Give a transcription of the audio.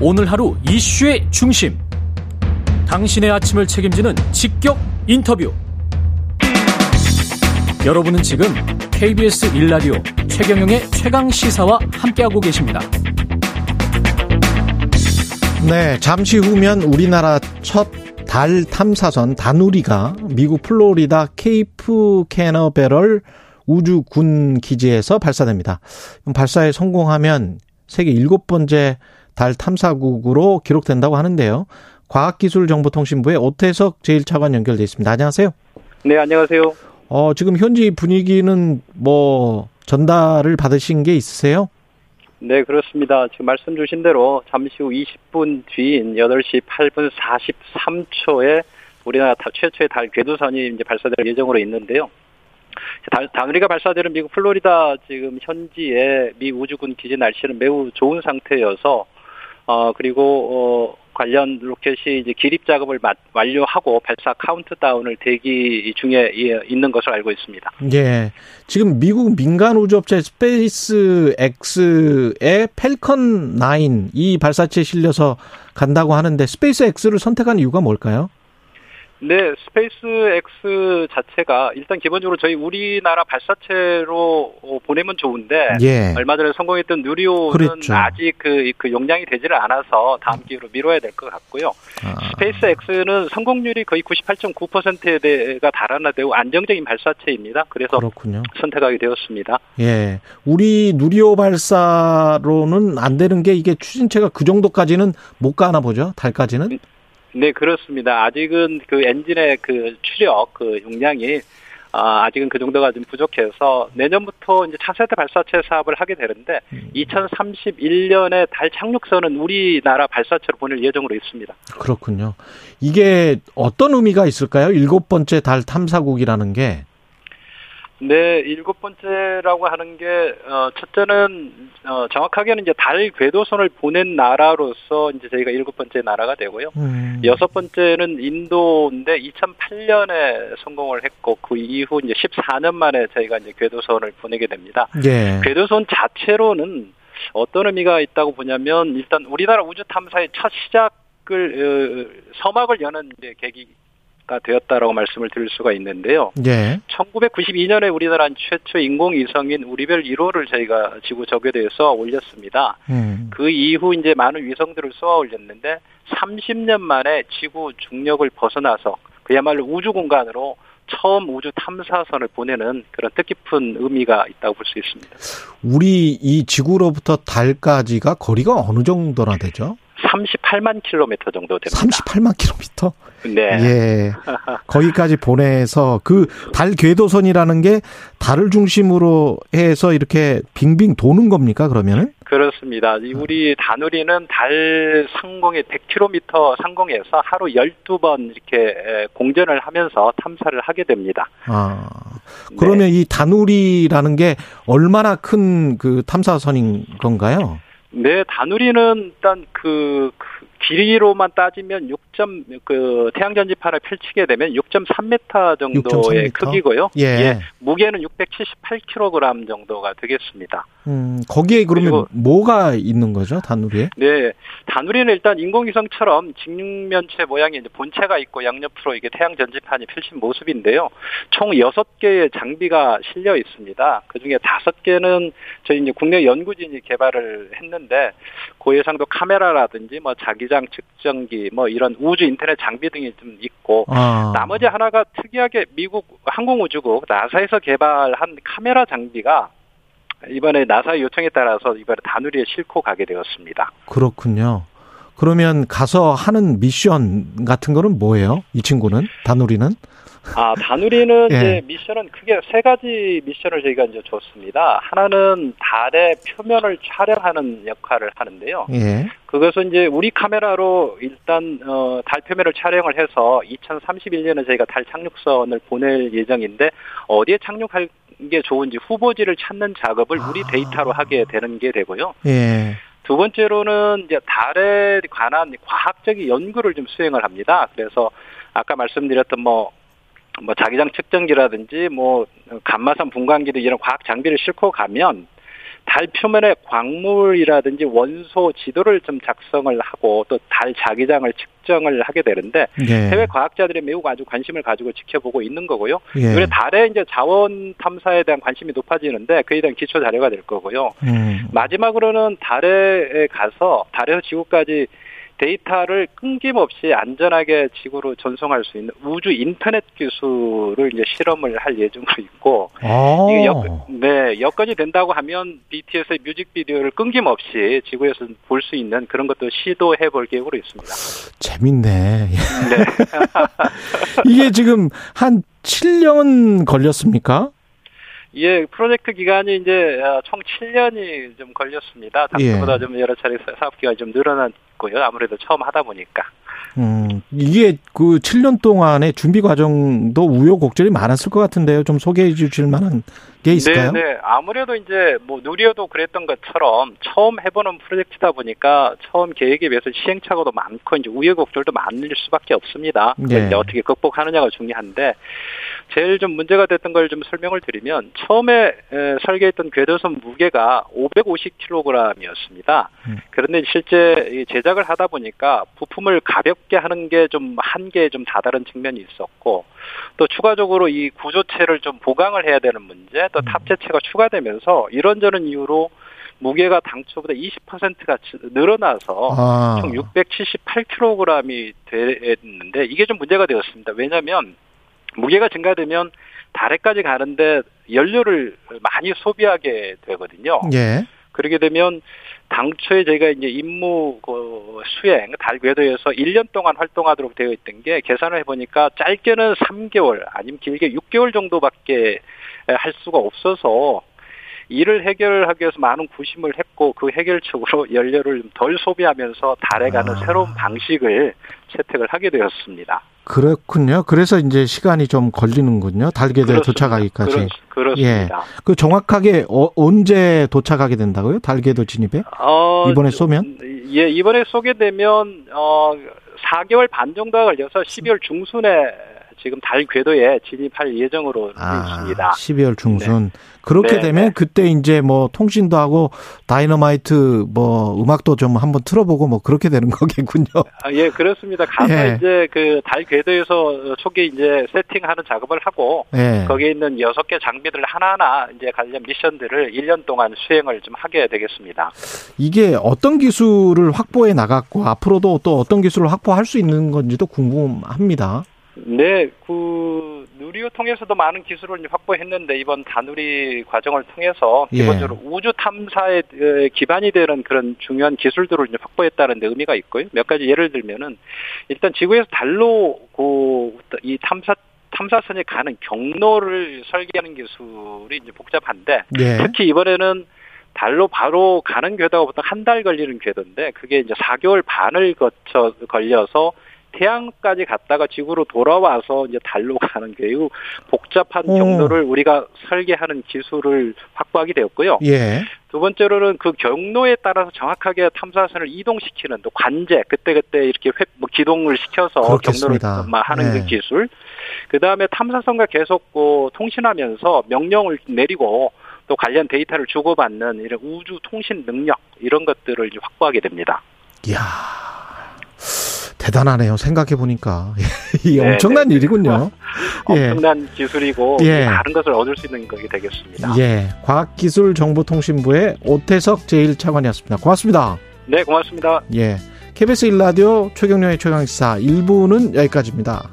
오늘 하루 이슈의 중심. 당신의 아침을 책임지는 직격 인터뷰. 여러분은 지금 KBS 1라디오 최경영의 최강 시사와 함께하고 계십니다. 네, 잠시 후면 우리나라 첫 달 탐사선 다누리가 미국 플로리다 케이프 캐너베럴 우주군 기지에서 발사됩니다. 발사에 성공하면 세계 일곱 번째 달 탐사국으로 기록된다고 하는데요. 과학기술정보통신부의 오태석 제1차관 연결돼 있습니다. 안녕하세요. 네, 안녕하세요. 어, 지금 현지 분위기는 뭐 전달을 받으신 게 있으세요? 네, 그렇습니다. 지금 말씀 주신 대로 잠시 후 20분 뒤인 8시 8분 43초에 우리나라 최초의 달 궤도선이 이제 발사될 예정으로 있는데요. 달, 다누리가 발사되는 미국 플로리다 지금 현지의 미 우주군 기지 날씨는 매우 좋은 상태여서 어 그리고 어 관련 로켓이 이제 기립 작업을 완료하고 발사 카운트다운을 대기 중에 있는 것으로 알고 있습니다. 예. 지금 미국 민간 우주업체 스페이스 X의 팰컨 9 이 발사체에 실려서 간다고 하는데 스페이스 X를 선택한 이유가 뭘까요? 네, 스페이스 X 자체가 일단 기본적으로 저희 우리나라 발사체로 보내면 좋은데 예. 얼마 전에 성공했던 누리호는 그랬죠. 아직 그, 그 용량이 되지를 않아서 다음 기회로 미뤄야 될 것 같고요. 아. 스페이스 X는 성공률이 거의 98.9%가 달하나되고 안정적인 발사체입니다. 그래서 그렇군요. 선택하게 되었습니다. 예, 우리 누리호 발사로는 안 되는 게 이게 추진체가 그 정도까지는 못 가나 보죠. 달까지는. 네, 그렇습니다. 아직은 그 엔진의 그 추력, 그 용량이 아, 아직은 그 정도가 좀 부족해서 내년부터 이제 차세대 발사체 사업을 하게 되는데 음. 2031년에 달 착륙선은 우리나라 발사체로 보낼 예정으로 있습니다. 그렇군요. 이게 어떤 의미가 있을까요? 일곱 번째 달 탐사국이라는 게 네, 일곱 번째라고 하는 게, 어, 첫째는, 어, 정확하게는 이제 달 궤도선을 보낸 나라로서 이제 저희가 일곱 번째 나라가 되고요. 음. 여섯 번째는 인도인데 2008년에 성공을 했고, 그 이후 이제 14년 만에 저희가 이제 궤도선을 보내게 됩니다. 네. 궤도선 자체로는 어떤 의미가 있다고 보냐면, 일단 우리나라 우주 탐사의 첫 시작을, 어, 서막을 여는 이제 계기, 가 되었다라고 말씀을 드릴 수가 있는데요. 네. 1992년에 우리나라 최초 인공위성인 우리별 1호를 저희가 지구 저궤도에서 올렸습니다. 음. 그 이후 이제 많은 위성들을 쏘아 올렸는데 30년 만에 지구 중력을 벗어나서 그야말로 우주 공간으로 처음 우주 탐사선을 보내는 그런 뜻깊은 의미가 있다고 볼 수 있습니다. 우리 이 지구로부터 달까지가 거리가 어느 정도나 되죠? 38만 킬로미터 정도 됩니다. 38만 킬로미터? 네. 예. 거기까지 보내서 그 달 궤도선이라는 게 달을 중심으로 해서 이렇게 빙빙 도는 겁니까, 그러면은? 그렇습니다. 우리 다누리는 달 상공에 100km 상공에서 하루 12번 이렇게 공전을 하면서 탐사를 하게 됩니다. 아. 그러면 네. 이 다누리라는 게 얼마나 큰 그 탐사선인 건가요? 네, 다누리는 일단 그, 그 길이로만 따지면 6점 그 태양 전지판을 펼치게 되면 6.3m 정도의 6.3m? 크기고요. 예. 예. 무게는 678kg 정도가 되겠습니다. 음, 거기에 그러면 뭐가 있는 거죠, 다누리에? 네. 다누리는 일단 인공위성처럼 직육면체 모양의 이제 본체가 있고 양옆으로 이게 태양 전지판이 펼친 모습인데요. 총 6개의 장비가 실려 있습니다. 그중에 5개는 저희 이제 국내 연구진이 개발을 했는데 고해상도 카메라라든지 뭐 자기장 측정기 뭐 이런 우주 인터넷 장비 등이 좀 있고 아. 나머지 하나가 특이하게 미국 항공우주국 나사에서 개발한 카메라 장비가 이번에 나사 요청에 따라서 이번에 다누리에 싣고 가게 되었습니다. 그렇군요. 그러면 가서 하는 미션 같은 거는 뭐예요? 이 친구는 다누리는? 아, 다누리는 예. 이제 미션은 크게 세 가지 미션을 저희가 이제 줬습니다. 하나는 달의 표면을 촬영하는 역할을 하는데요. 예. 그것은 이제 우리 카메라로 일단 어, 달 표면을 촬영을 해서 2031년에 저희가 달 착륙선을 보낼 예정인데 어디에 착륙할 게 좋은지 후보지를 찾는 작업을 우리 아. 데이터로 하게 되는 게 되고요. 예. 두 번째로는 이제 달에 관한 과학적인 연구를 좀 수행을 합니다. 그래서 아까 말씀드렸던 뭐 뭐 자기장 측정기라든지 뭐 감마선 분광기도 이런 과학 장비를 싣고 가면 달 표면의 광물이라든지 원소 지도를 좀 작성을 하고 또 달 자기장을 측정을 하게 되는데 예. 해외 과학자들이 매우 아주 관심을 가지고 지켜보고 있는 거고요. 예. 이번에 달에 이제 자원 탐사에 대한 관심이 높아지는데 그에 대한 기초 자료가 될 거고요. 음. 마지막으로는 달에 가서 달에서 지구까지 데이터를 끊김없이 안전하게 지구로 전송할 수 있는 우주 인터넷 기술을 이제 실험을 할 예정으로 있고 아. 이게 여, 네 여건이 된다고 하면 BTS의 뮤직비디오를 끊김없이 지구에서 볼 수 있는 그런 것도 시도해 볼 계획으로 있습니다. 재밌네. 네. 이게 지금 한 7년 걸렸습니까? 예, 프로젝트 기간이 이제 어, 총 7년이 좀 걸렸습니다. 당초보다 예. 좀 여러 차례 사업 기간이 좀 늘어났고요. 아무래도 처음 하다 보니까. 음, 이게 그 7년 동안의 준비 과정도 우여곡절이 많았을 것 같은데요. 좀 소개해 주실 만한 게 있을까요? 네, 네. 아무래도 이제 뭐 누리어도 그랬던 것처럼 처음 해보는 프로젝트다 보니까 처음 계획에 비해서 시행착오도 많고 이제 우여곡절도 많을 수밖에 없습니다. 네. 이제 어떻게 극복하느냐가 중요한데 제일 좀 문제가 됐던 걸 좀 설명을 드리면 처음에 설계했던 궤도선 무게가 550kg이었습니다. 음. 그런데 실제 제작을 하다 보니까 부품을 가볍 게 하는 게 좀 한계에 좀 다다른 측면이 있었고 또 추가적으로 이 구조체를 좀 보강을 해야 되는 문제 또 음. 탑재체가 추가되면서 이런저런 이유로 무게가 당초보다 20%가 늘어나서 아. 총 678kg이 됐는데 이게 좀 문제가 되었습니다. 왜냐하면 무게가 증가되면 달에까지 가는데 연료를 많이 소비하게 되거든요. 예. 그렇게 되면 당초에 저희가 이제 임무 그 수행 달 궤도에서 1년 동안 활동하도록 되어 있던 게 계산을 해보니까 짧게는 3개월 아니면 길게 6개월 정도밖에 할 수가 없어서 이를 해결하기 위해서 많은 구심을 했고 그 해결책으로 연료를 덜 소비하면서 달에 가는 아. 새로운 방식을 채택을 하게 되었습니다. 그렇군요. 그래서 이제 시간이 좀 걸리는군요. 달궤도에 도착하기까지. 그렇, 습니다 예. 그 정확하게 어, 언제 도착하게 된다고요? 달궤도 진입에? 어, 이번에 쏘면? 예, 이번에 쏘게 되면 어 4개월 반 정도가 걸려서 12월 중순에 지금 달 궤도에 진입할 예정으로 아, 있습니다. 12월 중순. 네. 그렇게 네, 되면 네. 그때 이제 뭐 통신도 하고 다이너마이트 뭐 음악도 좀 한번 틀어보고 뭐 그렇게 되는 거겠군요. 아, 예, 그렇습니다. 가서 예. 이제 그 달 궤도에서 초기 이제 세팅하는 작업을 하고 예. 거기에 있는 여섯 개 장비들 하나하나 이제 관련 미션들을 1년 동안 수행을 좀 하게 되겠습니다. 이게 어떤 기술을 확보해 나갔고 앞으로도 또 어떤 기술을 확보할 수 있는 건지도 궁금합니다. 네, 그 누리호 통해서도 많은 기술을 확보했는데 이번 다누리 과정을 통해서 예. 기본적으로 예. 우주 탐사에 기반이 되는 그런 중요한 기술들을 확보했다는 데 의미가 있고요. 몇 가지 예를 들면은 일단 지구에서 달로 그이 탐사 탐사선이 가는 경로를 설계하는 기술이 이제 복잡한데 예. 특히 이번에는 달로 바로 가는 궤도가 보통 한 달 걸리는 궤도인데 그게 이제 4개월 반을 거쳐 걸려서 태양까지 갔다가 지구로 돌아와서 이제 달로 가는 매우 복잡한 오. 경로를 우리가 설계하는 기술을 확보하게 되었고요. 예. 두 번째로는 그 경로에 따라서 정확하게 탐사선을 이동시키는 또 관제 그때 그때 이렇게 회, 뭐 기동을 시켜서 그렇겠습니다. 경로를 하는 그 예. 그 기술. 그 다음에 탐사선과 계속 그 통신하면서 명령을 내리고 또 관련 데이터를 주고받는 이런 우주 통신 능력 이런 것들을 확보하게 됩니다. 이야. 대단하네요. 생각해 보니까 이 네, 엄청난 네. 일이군요. 예. 엄청난 기술이고 예. 다른 것을 얻을 수 있는 것이 되겠습니다. 예, 과학기술정보통신부의 오태석 제1차관이었습니다. 고맙습니다. 네, 고맙습니다. 예, KBS 일라디오 최경련의 최강시사 1부는 여기까지입니다.